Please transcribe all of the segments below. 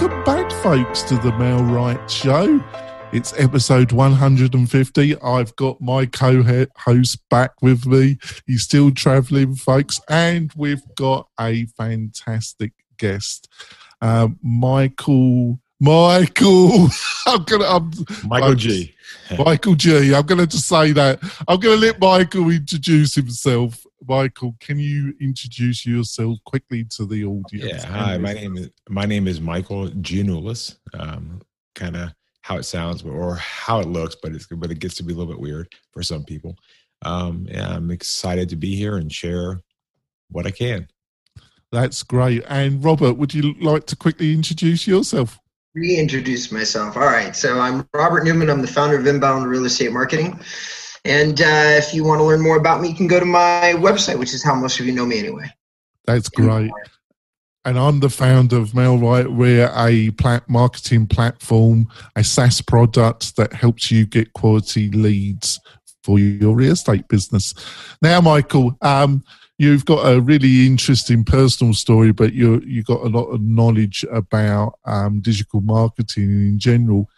Welcome back, folks, to the MailRight Show. It's episode 150. I've got my co host back with me. He's still traveling, folks, and we've got a fantastic guest, uh, Michael. Michael, I'm gonna. I'm, Michael I'm, G. Michael G. I'm gonna just say that. I'm gonna let Michael introduce himself. Michael, can you introduce yourself quickly to the audience? Yeah. Hi, my name is my name is Michael Giannoulis. Um, kind of how it sounds, or how it looks, but it's but it gets to be a little bit weird for some people. Um, yeah, I'm excited to be here and share what I can. That's great. And Robert, would you like to quickly introduce yourself? Reintroduce myself. All right. So I'm Robert Newman. I'm the founder of Inbound Real Estate Marketing. And uh, if you want to learn more about me, you can go to my website, which is how most of you know me anyway. That's great. And I'm the founder of MailRight. We're a plat- marketing platform, a SaaS product that helps you get quality leads for your real estate business. Now, Michael, um, you've got a really interesting personal story, but you you got a lot of knowledge about um, digital marketing in general.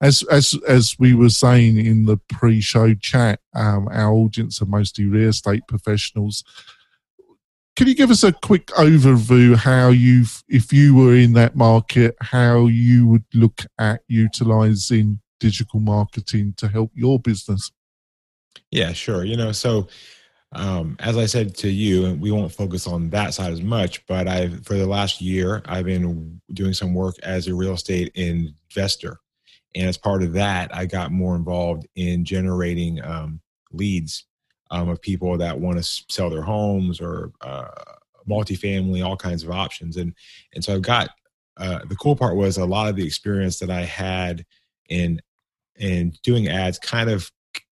As as as we were saying in the pre-show chat, um, our audience are mostly real estate professionals. Can you give us a quick overview how you, if you were in that market, how you would look at utilizing digital marketing to help your business? Yeah, sure. You know, so um, as I said to you, and we won't focus on that side as much, but I've for the last year I've been doing some work as a real estate investor, and as part of that, I got more involved in generating um, leads um, of people that want to sell their homes or uh, multifamily, all kinds of options, and and so I've got uh, the cool part was a lot of the experience that I had in in doing ads kind of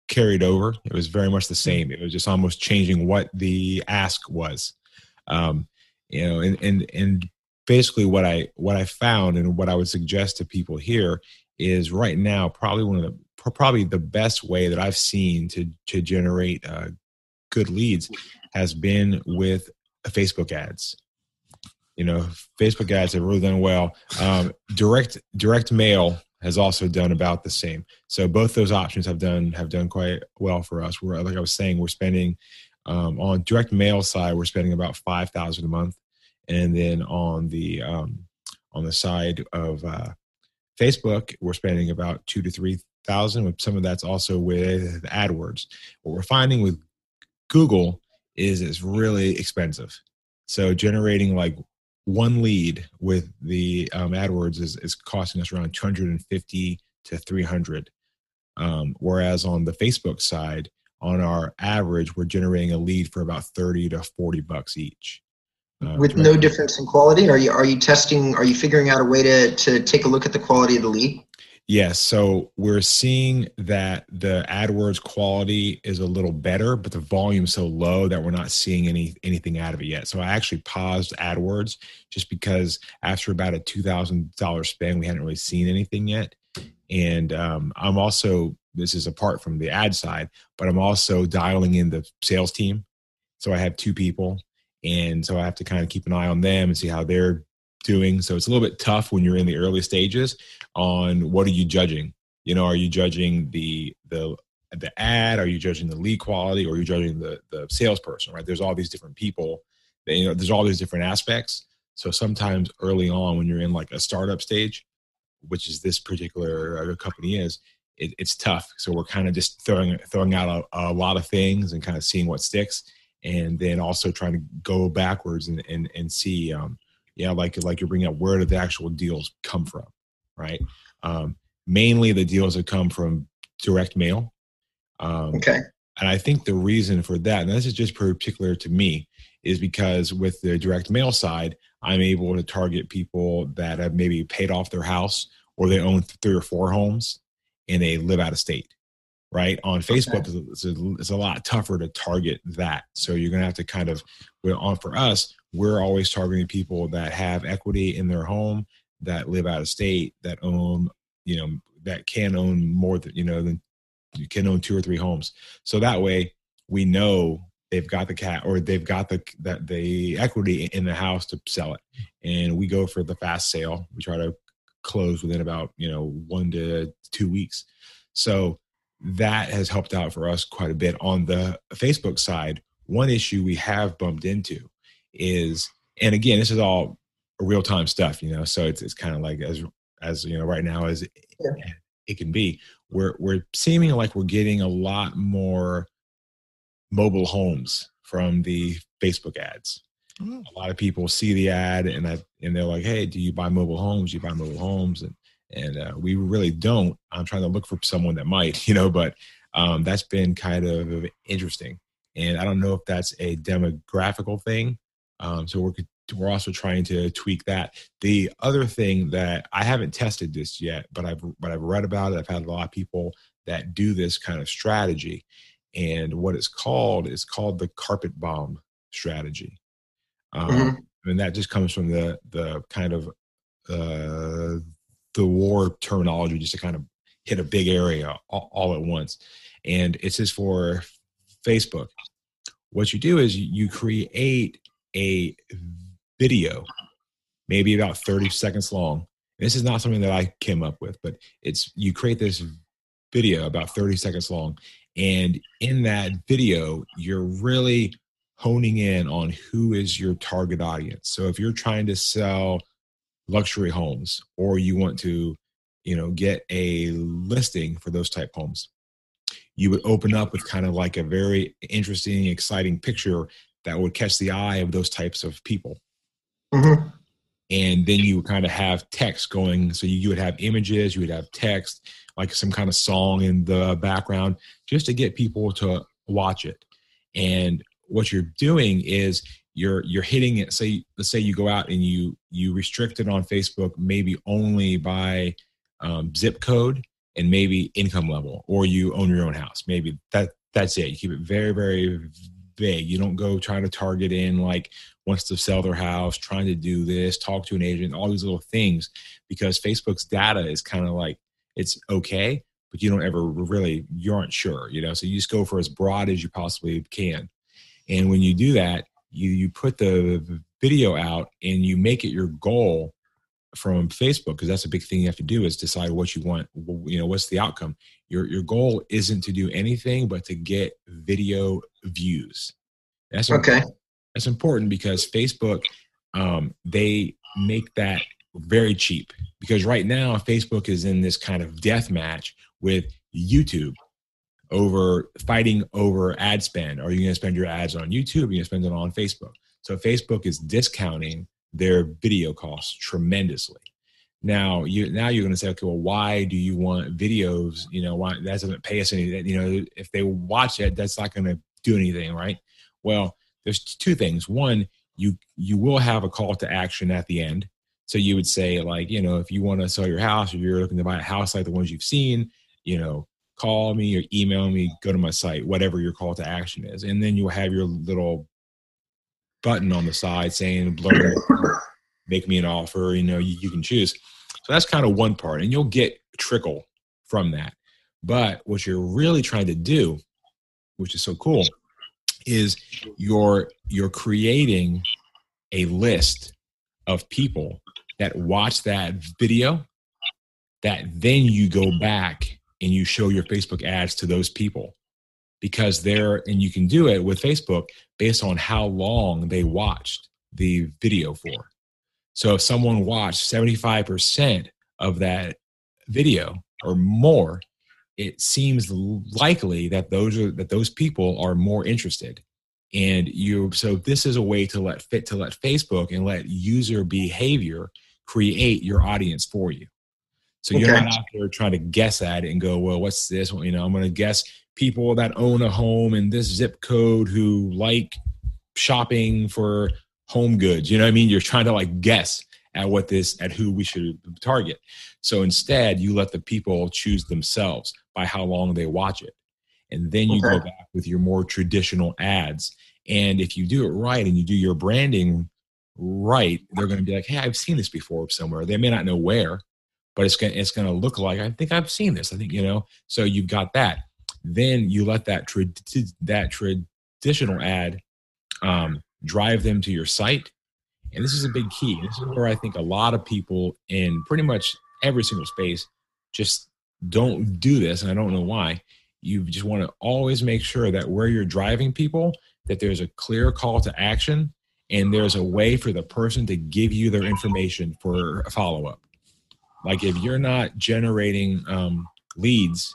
carried over. It was very much the same. It was just almost changing what the ask was. Um, you know, and and and basically what I what I found and what I would suggest to people here is right now probably one of the probably the best way that I've seen to to generate uh, good leads has been with Facebook ads. You know, Facebook ads have really done well. Um, direct direct mail has also done about the same. So both those options have done have done quite well for us. We're like I was saying, we're spending um, on direct mail side, we're spending about five thousand a month, and then on the um, on the side of uh, Facebook, we're spending about two to three thousand. With some of that's also with AdWords. What we're finding with Google is it's really expensive. So generating like one lead with the um, AdWords is, is costing us around 250 to 300. Um, whereas on the Facebook side, on our average, we're generating a lead for about 30 to 40 bucks each. Uh, with no difference in quality? Are you, are you testing, are you figuring out a way to, to take a look at the quality of the lead? Yes. So we're seeing that the AdWords quality is a little better, but the volume's so low that we're not seeing any anything out of it yet. So I actually paused AdWords just because after about a two thousand dollar spend, we hadn't really seen anything yet. And um, I'm also this is apart from the ad side, but I'm also dialing in the sales team. So I have two people, and so I have to kind of keep an eye on them and see how they're doing. So it's a little bit tough when you're in the early stages on what are you judging? You know, are you judging the the the ad? Are you judging the lead quality? Or are you judging the the salesperson? Right? There's all these different people. That, you know, there's all these different aspects. So sometimes early on, when you're in like a startup stage, which is this particular uh, company is, it, it's tough. So we're kind of just throwing throwing out a, a lot of things and kind of seeing what sticks, and then also trying to go backwards and and, and see um, yeah like like you're bringing up where did the actual deals come from right? Um, mainly the deals have come from direct mail. Um, okay. and i think the reason for that and this is just particular to me is because with the direct mail side i'm able to target people that have maybe paid off their house or they own three or four homes and they live out of state right on facebook okay. it's, a, it's, a, lot tougher to target that so you're going to have to kind of well, on for us we're always targeting people that have equity in their home that live out of state that own you know that can own more than you know than you can own two or three homes so that way we know they've got the cat or they've got the that the equity in the house to sell it and we go for the fast sale we try to close within about you know one to two weeks. So that has helped out for us quite a bit on the Facebook side. One issue we have bumped into is, and again, this is all real time stuff, you know, so it's it's kind of like as as you know right now as yeah. it can be. We're we're seeming like we're getting a lot more mobile homes from the Facebook ads. Mm. A lot of people see the ad and I, and they're like, "Hey, do you buy mobile homes? Do you buy mobile homes?" And and uh, we really don't. I'm trying to look for someone that might, you know, but um, that's been kind of interesting. And I don't know if that's a demographical thing. Um, so we're we're also trying to tweak that. The other thing that I haven't tested this yet, but I've but I've read about it. I've had a lot of people that do this kind of strategy, and what it's called is called the carpet bomb strategy. Um, mm-hmm. And that just comes from the the kind of uh, the war terminology, just to kind of hit a big area all, all at once. And it's just for Facebook. What you do is you create a video, maybe about 30 seconds long. This is not something that I came up with, but it's you create this video about 30 seconds long. And in that video, you're really honing in on who is your target audience. So if you're trying to sell luxury homes or you want to, you know, get a listing for those type homes, you would open up with kind of like a very interesting, exciting picture that would catch the eye of those types of people. Mm-hmm. And then you would kind of have text going. So you, you would have images, you would have text, like some kind of song in the background, just to get people to watch it. And what you're doing is you're you're hitting it. Say let's say you go out and you you restrict it on facebook maybe only by um, zip code and maybe income level or you own your own house. Maybe that that's it. You keep it very very vague. You don't go trying to target in like wants to sell their house trying to do this talk to an agent all these little things because facebook's data is kind of like it's okay but you don't ever really you aren't sure you know? So you just go for as broad as you possibly can. And when you do that, you you put the video out and you make it your goal from Facebook because that's a big thing you have to do is decide what you want. You know, what's the outcome? Your your goal isn't to do anything but to get video views. That's okay. Important. That's important because Facebook um, they make that very cheap because right now Facebook is in this kind of death match with YouTube over fighting over ad spend. Are you going to spend your ads on YouTube? Are you going to spend it on Facebook? So Facebook is discounting their video costs tremendously. Now you now you're going to say, okay, well, why do you want videos? You know, why that doesn't pay us any? You know, if they watch it, that's not going to do anything, right? Well, there's two things. One, you you will have a call to action at the end. So you would say, like, you know, if you want to sell your house, or you're looking to buy a house like the ones you've seen, you know, call me or email me, go to my site, whatever your call to action is. And then you'll have your little button on the side saying, make me an offer, you know, you, you can choose. So that's kind of one part. And you'll get trickle from that. But what you're really trying to do, which is so cool, is you're you're creating a list of people that watch that video that then you go back and you show your Facebook ads to those people. Because they're, and you can do it with Facebook based on how long they watched the video for. So if someone watched 75% of that video or more, it seems likely that those are that those people are more interested. And you so this is a way to let fit to let facebook and let user behavior create your audience for you so you're not out there trying to guess at it and go, well, what's this? Well, you know, I'm going to guess people that own a home in this zip code who like shopping for home goods. You know what I mean? You're trying to like guess at what this, at who we should target. So instead, you let the people choose themselves by how long they watch it. And then you okay. go back with your more traditional ads. And if you do it right and you do your branding right, they're going to be like, hey, I've seen this before somewhere. They may not know where, but it's gonna it's gonna look like I think I've seen this. I think you know. So you've got that. Then you let that tra- that traditional ad um, drive them to your site, and this is a big key. This is where I think a lot of people in pretty much every single space. Just don't do this, and I don't know why. You just want to always make sure that where you're driving people, that there's a clear call to action and there's a way for the person to give you their information for a follow up. Like if you're not generating um, leads,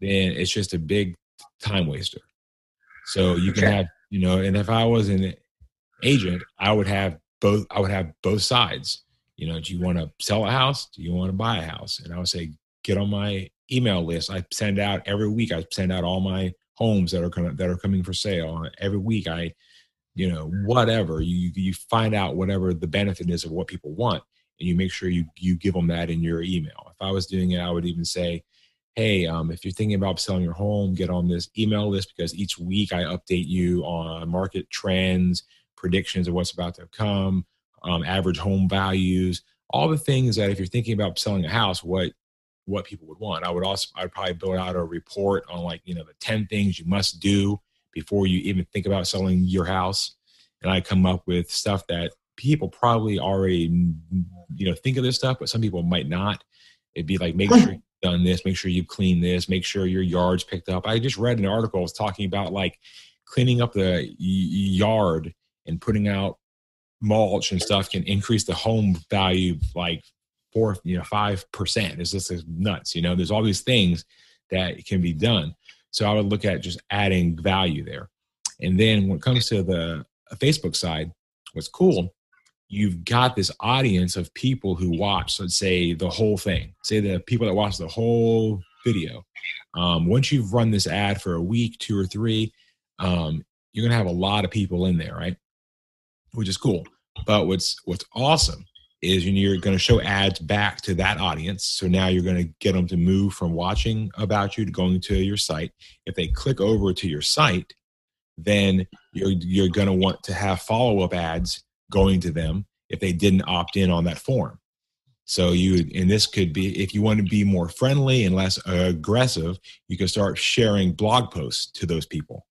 then it's just a big time waster. So you can have, you know, and if I was an agent, I would have both. I would have both sides. You know, do you want to sell a house? Do you want to buy a house? And I would say, get on my email list. I send out every week. I send out all my homes that are coming that are coming for sale. Every week, I, you know, whatever you you find out whatever the benefit is of what people want, and you make sure you you give them that in your email. If I was doing it, I would even say, hey, um, if you're thinking about selling your home, get on this email list because each week I update you on market trends, predictions of what's about to come, um, average home values, all the things that if you're thinking about selling a house, what what people would want. I would also I'd probably build out a report on like you know the ten things you must do before you even think about selling your house, and I come up with stuff that people probably already mm, mm, you know think of this stuff, but some people might not. It'd be like make sure you've done this, make sure you clean this, make sure your yard's picked up. I just read an article was talking about like cleaning up the yard and putting out mulch and stuff can increase the home value like four, you know, five percent. It's just nuts. You know, there's all these things that can be done. So I would look at just adding value there. And then when it comes to the Facebook side, what's cool you've got this audience of people who watch, let's say, the whole thing. Say the people that watch the whole video. Um, once you've run this ad for a week, two or three, um, you're gonna have a lot of people in there, right? Which is cool. But what's what's awesome is you're going to show ads back to that audience. So now you're going to get them to move from watching about you to going to your site. If they click over to your site, then you're you're going to want to have follow up ads going to them if they didn't opt in on that form. So you, and this could be, if you want to be more friendly and less aggressive, you can start sharing blog posts to those people.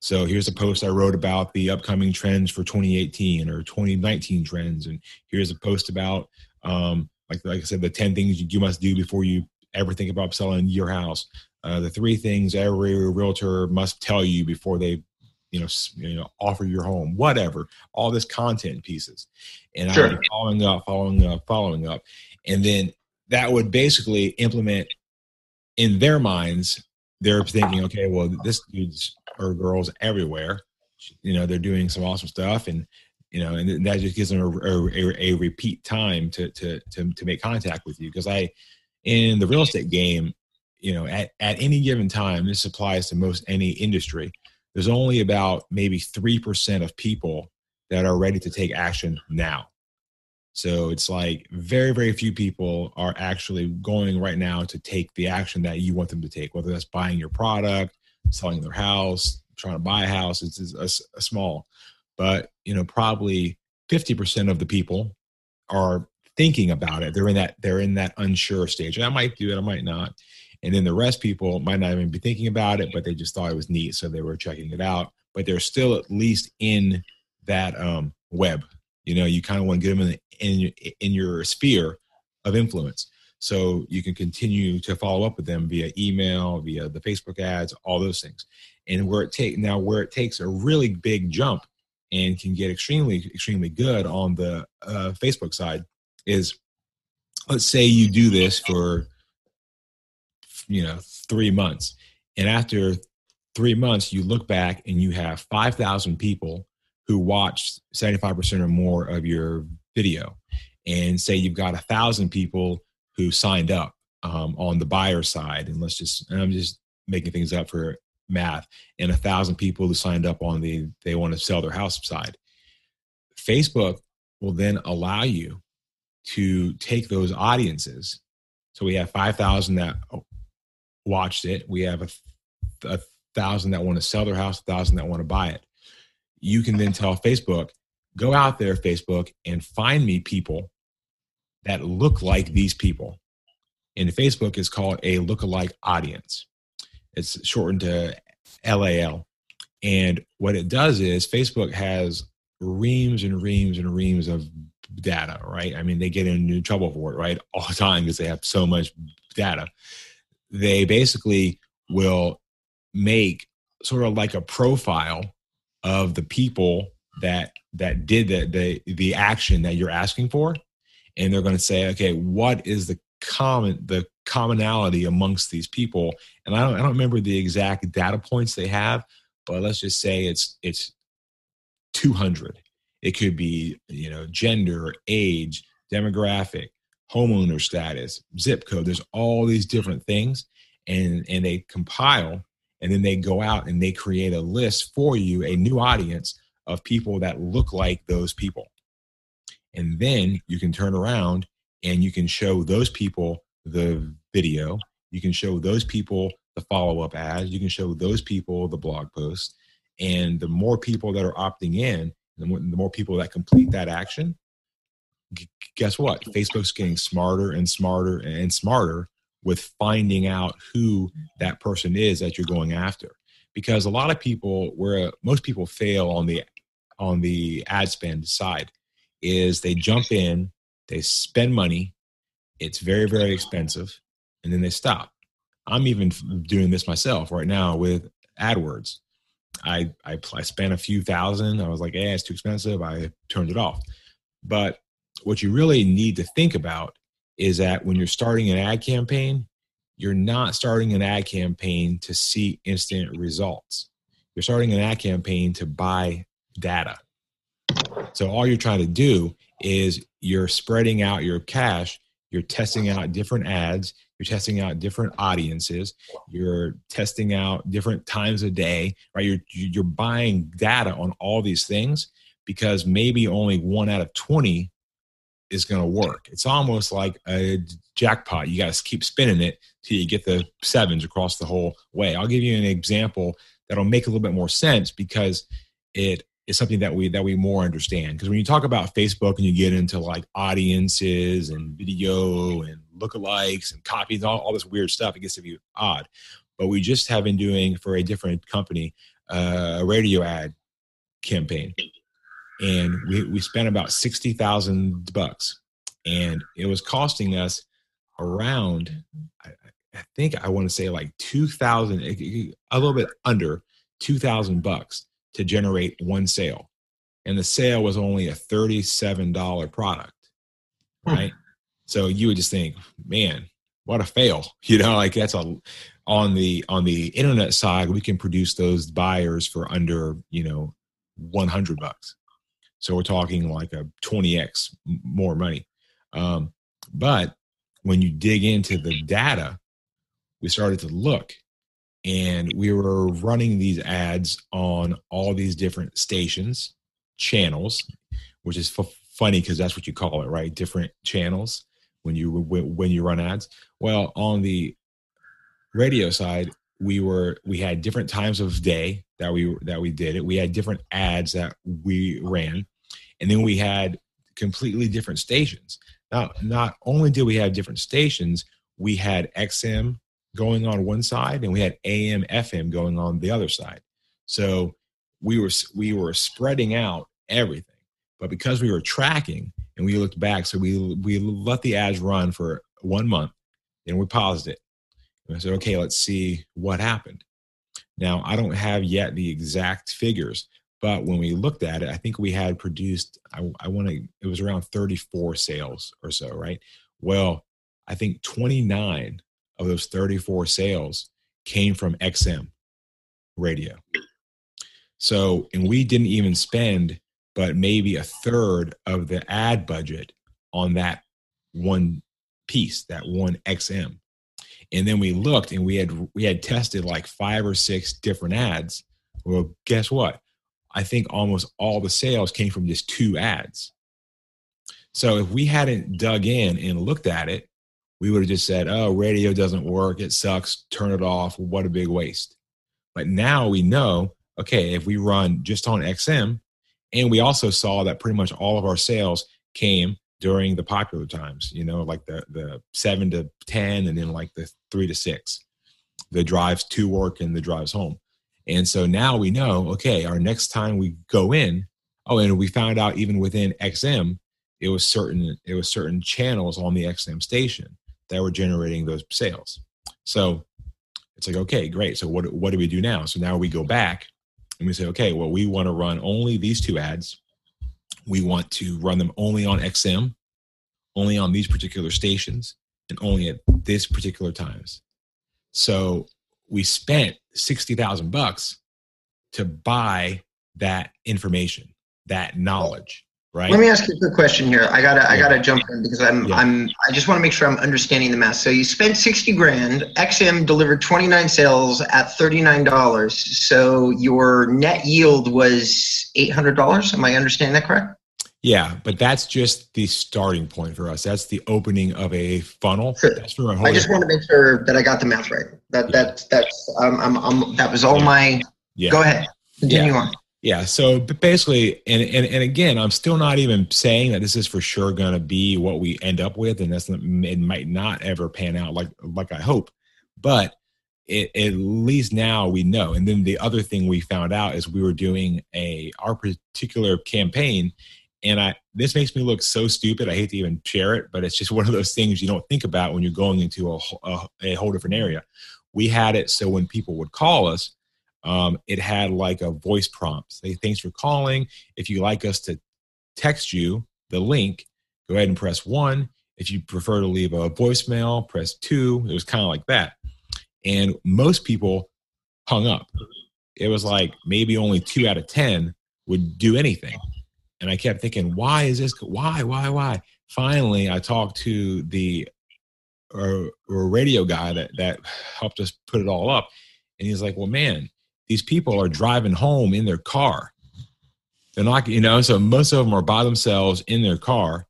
So here's a post I wrote about the upcoming trends for 2018 or 2019 trends, and here's a post about, um, like like I said, the 10 things you must do before you ever think about selling your house. Uh, the three things every realtor must tell you before they you know, you know, offer your home, whatever, all this content pieces. And sure. I would following up, following up, following up. And then that would basically implement in their minds, they're thinking, okay, well, this dude's or girls everywhere. You know, they're doing some awesome stuff and you know, and that just gives them a, a, a repeat time to, to, to, to make contact with you. Cause I, in the real estate game, you know, at, at any given time, this applies to most any industry there's only about maybe 3% of people that are ready to take action now. So it's like very, very few people are actually going right now to take the action that you want them to take, whether that's buying your product, selling their house, trying to buy a house. It's, it's a, a small, but you know, probably 50% of the people are thinking about it. They're in that, they're in that unsure stage. And I might do it, I might not and then the rest people might not even be thinking about it but they just thought it was neat so they were checking it out. But they're still at least in that um, web. You know you kind of want to get them in, the, in, in your sphere of influence. So you can continue to follow up with them via email via the facebook ads all those things. And where it take now where it takes a really big jump and can get extremely extremely good on the uh, facebook side is let's say you do this for you know three months. And after three months you look back and you have 5000 people who watched 75% or more of your video. And say you've got a thousand people who signed up um, on the buyer side. And let's just and i'm just making things up for math. And a thousand people who signed up on the they want to sell their house side. Facebook will then allow you to take those audiences. So we have 5000 that watched it. We have a, a thousand that want to sell their house, a thousand that want to buy it. You can then tell Facebook, go out there, Facebook, and find me people that look like these people. And Facebook is called a lookalike audience. It's shortened to LAL. And what it does is Facebook has reams and reams and reams of data, right? I mean, they get into trouble for it, right? All the time because they have so much data. They basically will make sort of like a profile of the people that that did the the, the action that you're asking for. And they're going to say okay what is the common the commonality amongst these people? And I don't, I don't remember the exact data points they have but let's just say it's it's 200 it could be you know gender age demographic homeowner status zip code there's all these different things and and they compile and then they go out and they create a list for you a new audience of people that look like those people. And then you can turn around and you can show those people the video you can show those people the follow-up ads you can show those people the blog posts and the more people that are opting in the more, the more people that complete that action guess what? Facebook's getting smarter and smarter and smarter with finding out who that person is that you're going after. Because a lot of people where most people fail on the on the ad spend side is they jump in they spend money it's very very expensive and then they stop. I'm even doing this myself right now with adwords. I i, I spent a few thousand i was like yeah it's too expensive i turned it off. But what you really need to think about is that when you're starting an ad campaign, you're not starting an ad campaign to see instant results. You're starting an ad campaign to buy data. So all you're trying to do is you're spreading out your cash, you're testing out different ads, you're testing out different audiences, you're testing out different times a day, right? You're you're buying data on all these things because maybe only one out of 20 is going to work. It's almost like a jackpot. You got to keep spinning it till you get the sevens across the whole way. I'll give you an example that'll make a little bit more sense because it is something that we that we more understand. Because when you talk about Facebook and you get into like audiences and video and lookalikes and copies, all, all this weird stuff, it gets to be odd. But we just have been doing for a different company uh, a radio ad campaign and we, we spent about 60,000 bucks and it was costing us around I, I think I want to say like 2000 a little bit under 2000 bucks to generate one sale and the sale was only a $37 product hmm. right hmm. so you would just think man what a fail you know like that's a on the on the internet side we can produce those buyers for under you know 100 bucks so we're talking like a 20x more money. Um, but when you dig into the data, we started to look and we were running these ads on all these different stations, channels, which is f- funny because that's what you call it, right? Different channels when you when you run ads. Well, on the radio side, we were we had different times of day that we that we did it. We had different ads that we ran, and then we had completely different stations. Now, not only did we have different stations, we had XM going on one side, and we had AM FM going on the other side. So we were we were spreading out everything, but because we were tracking and we looked back, so we we let the ads run for one month, and we paused it. And I said, okay, let's see what happened. Now, I don't have yet the exact figures, but when we looked at it, I think we had produced, I, I want to, it was around 34 sales or so, right? Well, I think 29 of those 34 sales came from XM radio. So, and we didn't even spend but maybe a third of the ad budget on that one piece, that one XM. And then we looked and we had we had tested like five or six different ads. Well, guess what? I think almost all the sales came from just two ads. So if we hadn't dug in and looked at it, we would have just said, oh, radio doesn't work. It sucks. Turn it off. What a big waste. But now we know, okay, if we run just on XM, and we also saw that pretty much all of our sales came during the popular times, you know, like the, the seven to 10, and then like the three to six, the drives to work and the drives home. And so now we know, okay, our next time we go in, oh, and we found out even within XM it was certain it was certain channels on the XM station that were generating those sales. So it's like, okay, great. So what what do we do now? So now we go back and we say, okay, well, we want to run only these two ads. We want to run them only on XM, only on these particular stations, and only at this particular times. So we spent sixty thousand bucks to buy that information, that knowledge right? Let me ask you a quick question here. I gotta I gotta jump in because I'm yeah. I'm I just want to make sure I'm understanding the math. So you spent sixty grand. XM delivered twenty nine sales at thirty nine dollars. So your net yield was eight hundred dollars. Am I understanding that correct? Yeah, but that's just the starting point for us. That's the opening of a funnel. Sure. I just want to make sure that I got the math right. That yeah. that's that's um, I'm, I'm, that was all yeah. my. Yeah. Go ahead. Continue on. Yeah. So basically, and, and and again, I'm still not even saying that this is for sure going to be what we end up with, and that's it might not ever pan out like like I hope, but it, at least now we know. And then the other thing we found out is we were doing a our particular campaign, and I this makes me look so stupid. I hate to even share it, but it's just one of those things you don't think about when you're going into a, a, a whole different area. We had it so when people would call us um, it had like a voice prompt. Say, thanks for calling. If you like us to text you the link, go ahead and press one. If you prefer to leave a voicemail, press two. It was kind of like that. And most people hung up. It was like maybe only two out of 10 would do anything. And I kept thinking, why is this? Why, why, why? Finally, I talked to the or, or radio guy that, that helped us put it all up. And he's like, well, man, these people are driving home in their car. They're not, you know, so most of them are by themselves in their car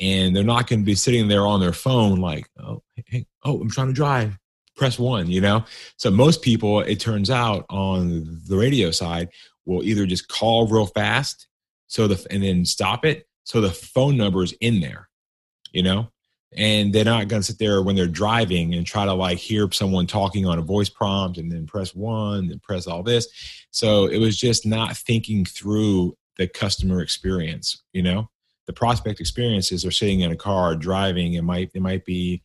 and they're not going to be sitting there on their phone like, oh, hey, oh, I'm trying to drive. Press one, you know? So most people, it turns out on the radio side, will either just call real fast so the and then stop it so the phone number is in there you know and they're not going to sit there when they're driving and try to like hear someone talking on a voice prompt and then press one and press all this. So it was just not thinking through the customer experience you know? The prospect experiences are sitting in a car driving. It might it might be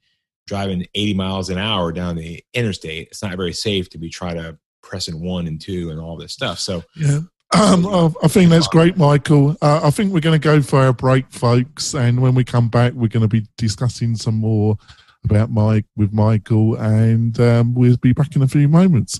driving 80 miles an hour down the interstate. It's not very safe to be trying to pressing one and two and all this stuff. So yeah um, I think that's great, Michael. Uh, I think we're going to go for our break, folks, and when we come back, we're going to be discussing some more about Mike with Michael, and um, we'll be back in a few moments.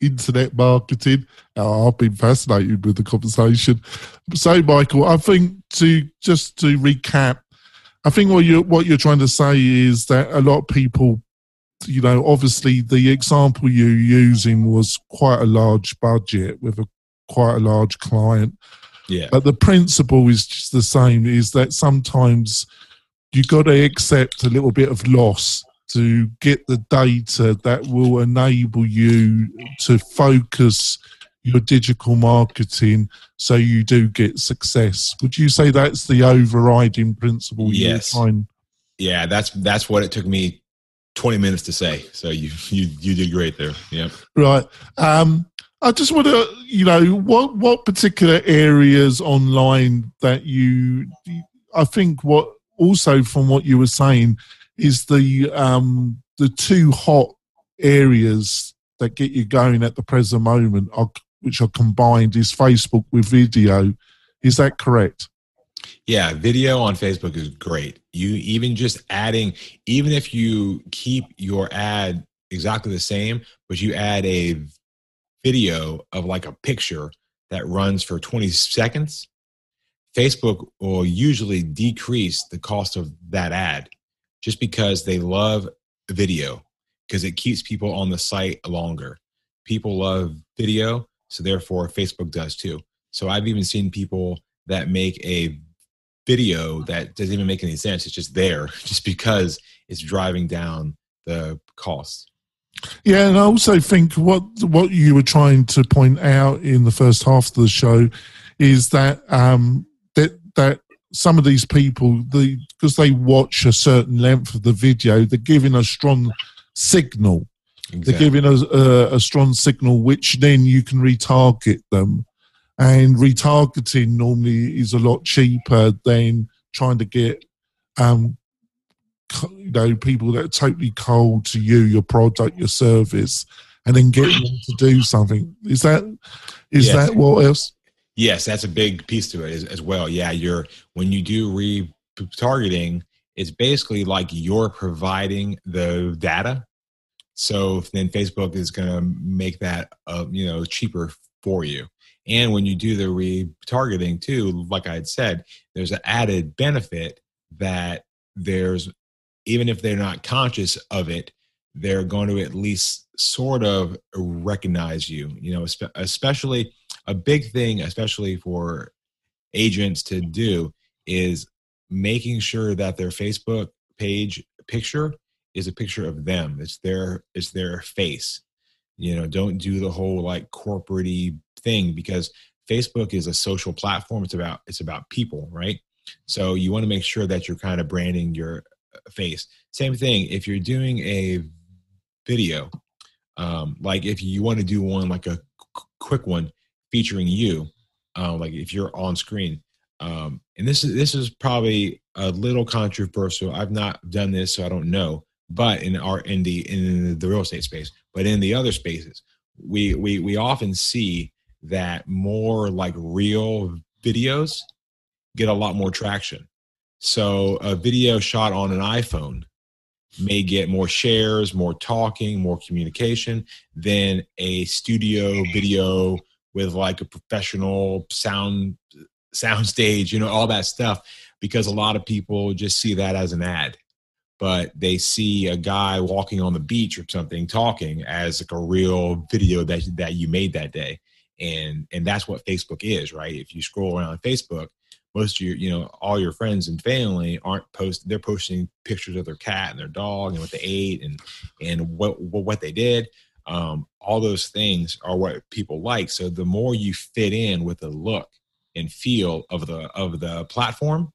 internet marketing. Oh, I've been fascinated with the conversation. So, Michael, I think to just to recap, I think what you what you're trying to say is that a lot of people, you know, obviously the example you're using was quite a large budget with a quite a large client. Yeah. But the principle is just the same: is that sometimes you got to accept a little bit of loss to get the data that will enable you to focus your digital marketing so you do get success. Would you say that's the overriding principle? Yes. Yeah, that's that's what it took me 20 minutes to say. So you you you did great there. Yeah. Right. Um I just want to, you know, what what particular areas online that you, I think, what also from what you were saying, is the um, the two hot areas that get you going at the present moment, are, which are combined, is Facebook with video. Is that correct? Yeah, video on Facebook is great. You even just adding, even if you keep your ad exactly the same, but you add a video of like a picture that runs for 20 seconds, Facebook will usually decrease the cost of that ad just because they love video because it keeps people on the site longer. People love video, so therefore Facebook does too. So I've even seen people that make a video that doesn't even make any sense. It's just there, just because it's driving down the costs. Yeah, and I also think what what you were trying to point out in the first half of the show is that um, that that some of these people, the because they watch a certain length of the video, they're giving a strong signal. Exactly. They're giving a, a, a strong signal, which then you can retarget them. And retargeting normally is a lot cheaper than trying to get um, you know people that are totally cold to you, your product, your service, and then get them to do something. Is that is yes. that what else? Yes, that's a big piece to it as, as well. Yeah, you're when you do retargeting, it's basically like you're providing the data. So then Facebook is going to make that uh, you know cheaper for you. And when you do the retargeting too, like I had said, there's an added benefit that there's even if they're not conscious of it, they're going to at least sort of recognize you. You know, especially a big thing, especially for agents to do, is making sure that their Facebook page picture is a picture of them. It's their it's their face. You know, don't do the whole like corporate thing because Facebook is a social platform. It's about it's about people, right? So you want to make sure that you're kind of branding your face. Same thing if you're doing a video, um, like if you want to do one like a quick one featuring you, uh, like if you're on screen. Um, and this is this is probably a little controversial. I've not done this, so I don't know. But in our in the in the real estate space, but in the other spaces, we we we often see that more like real videos get a lot more traction. So a video shot on an iPhone may get more shares, more talking, more communication than a studio video with like a professional sound sound stage, you know, all that stuff because a lot of people just see that as an ad. But they see a guy walking on the beach or something talking as like a real video that that you made that day. And and that's what Facebook is, right? If you scroll around Facebook, most of your you know all your friends and family aren't post they're posting pictures of their cat and their dog and what they ate and and what what they did um, all those things are what people like so the more you fit in with the look and feel of the of the platform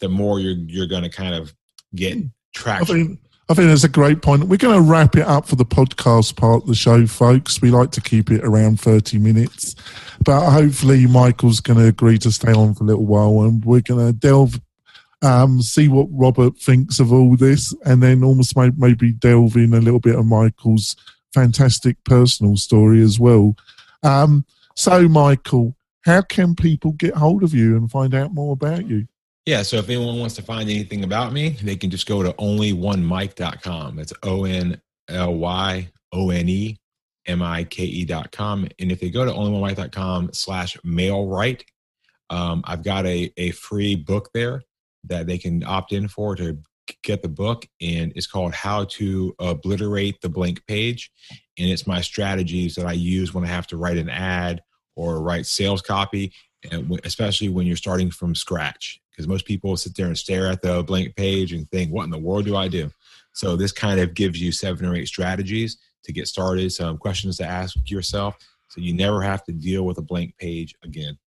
the more you're you're going to kind of get traction I think that's a great point. We're going to wrap it up for the podcast part of the show, folks. We like to keep it around 30 minutes, but hopefully Michael's going to agree to stay on for a little while and we're going to delve, um, see what Robert thinks of all this and then almost maybe delve in a little bit of Michael's fantastic personal story as well. Um, so, Michael, how can people get hold of you and find out more about you? Yeah, so if anyone wants to find anything about me, they can just go to onlyonemike.com. That's O N L Y O N E M I K E.com. And if they go to onlyonemike.com slash mailright, um, I've got a, a free book there that they can opt in for to get the book. And it's called How to uh, Obliterate the Blank Page. And it's my strategies that I use when I have to write an ad or write sales copy, and especially when you're starting from scratch because most people sit there and stare at the blank page and think, what in the world do I do? So this kind of gives you seven or eight strategies to get started, some questions to ask yourself, so you never have to deal with a blank page again.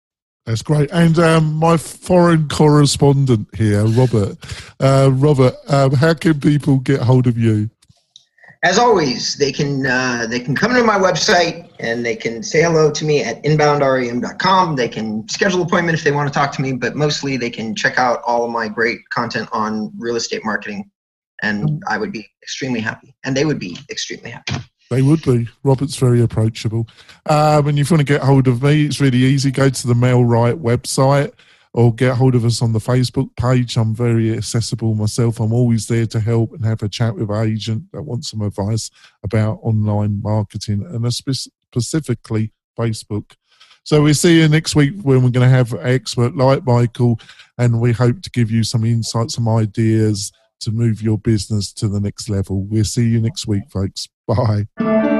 That's great. And um, my foreign correspondent here, Robert. Uh, Robert, um, how can people get hold of you? as always, they can uh, they can come to my website and they can say hello to me at inboundrem.com. They can schedule an appointment if they want to talk to me, but mostly they can check out all of my great content on real estate marketing, and I would be extremely happy, and they would be extremely happy. They would be. Robert's very approachable. Um, and if you want to get hold of me, it's really easy. Go to the MailRight website or get hold of us on the Facebook page. I'm very accessible myself. I'm always there to help and have a chat with an agent that wants some advice about online marketing and specifically Facebook. So we'll see you next week when we're going to have an expert like Michael, and we hope to give you some insights, some ideas to move your business to the next level. We'll see you next week, folks. Bye.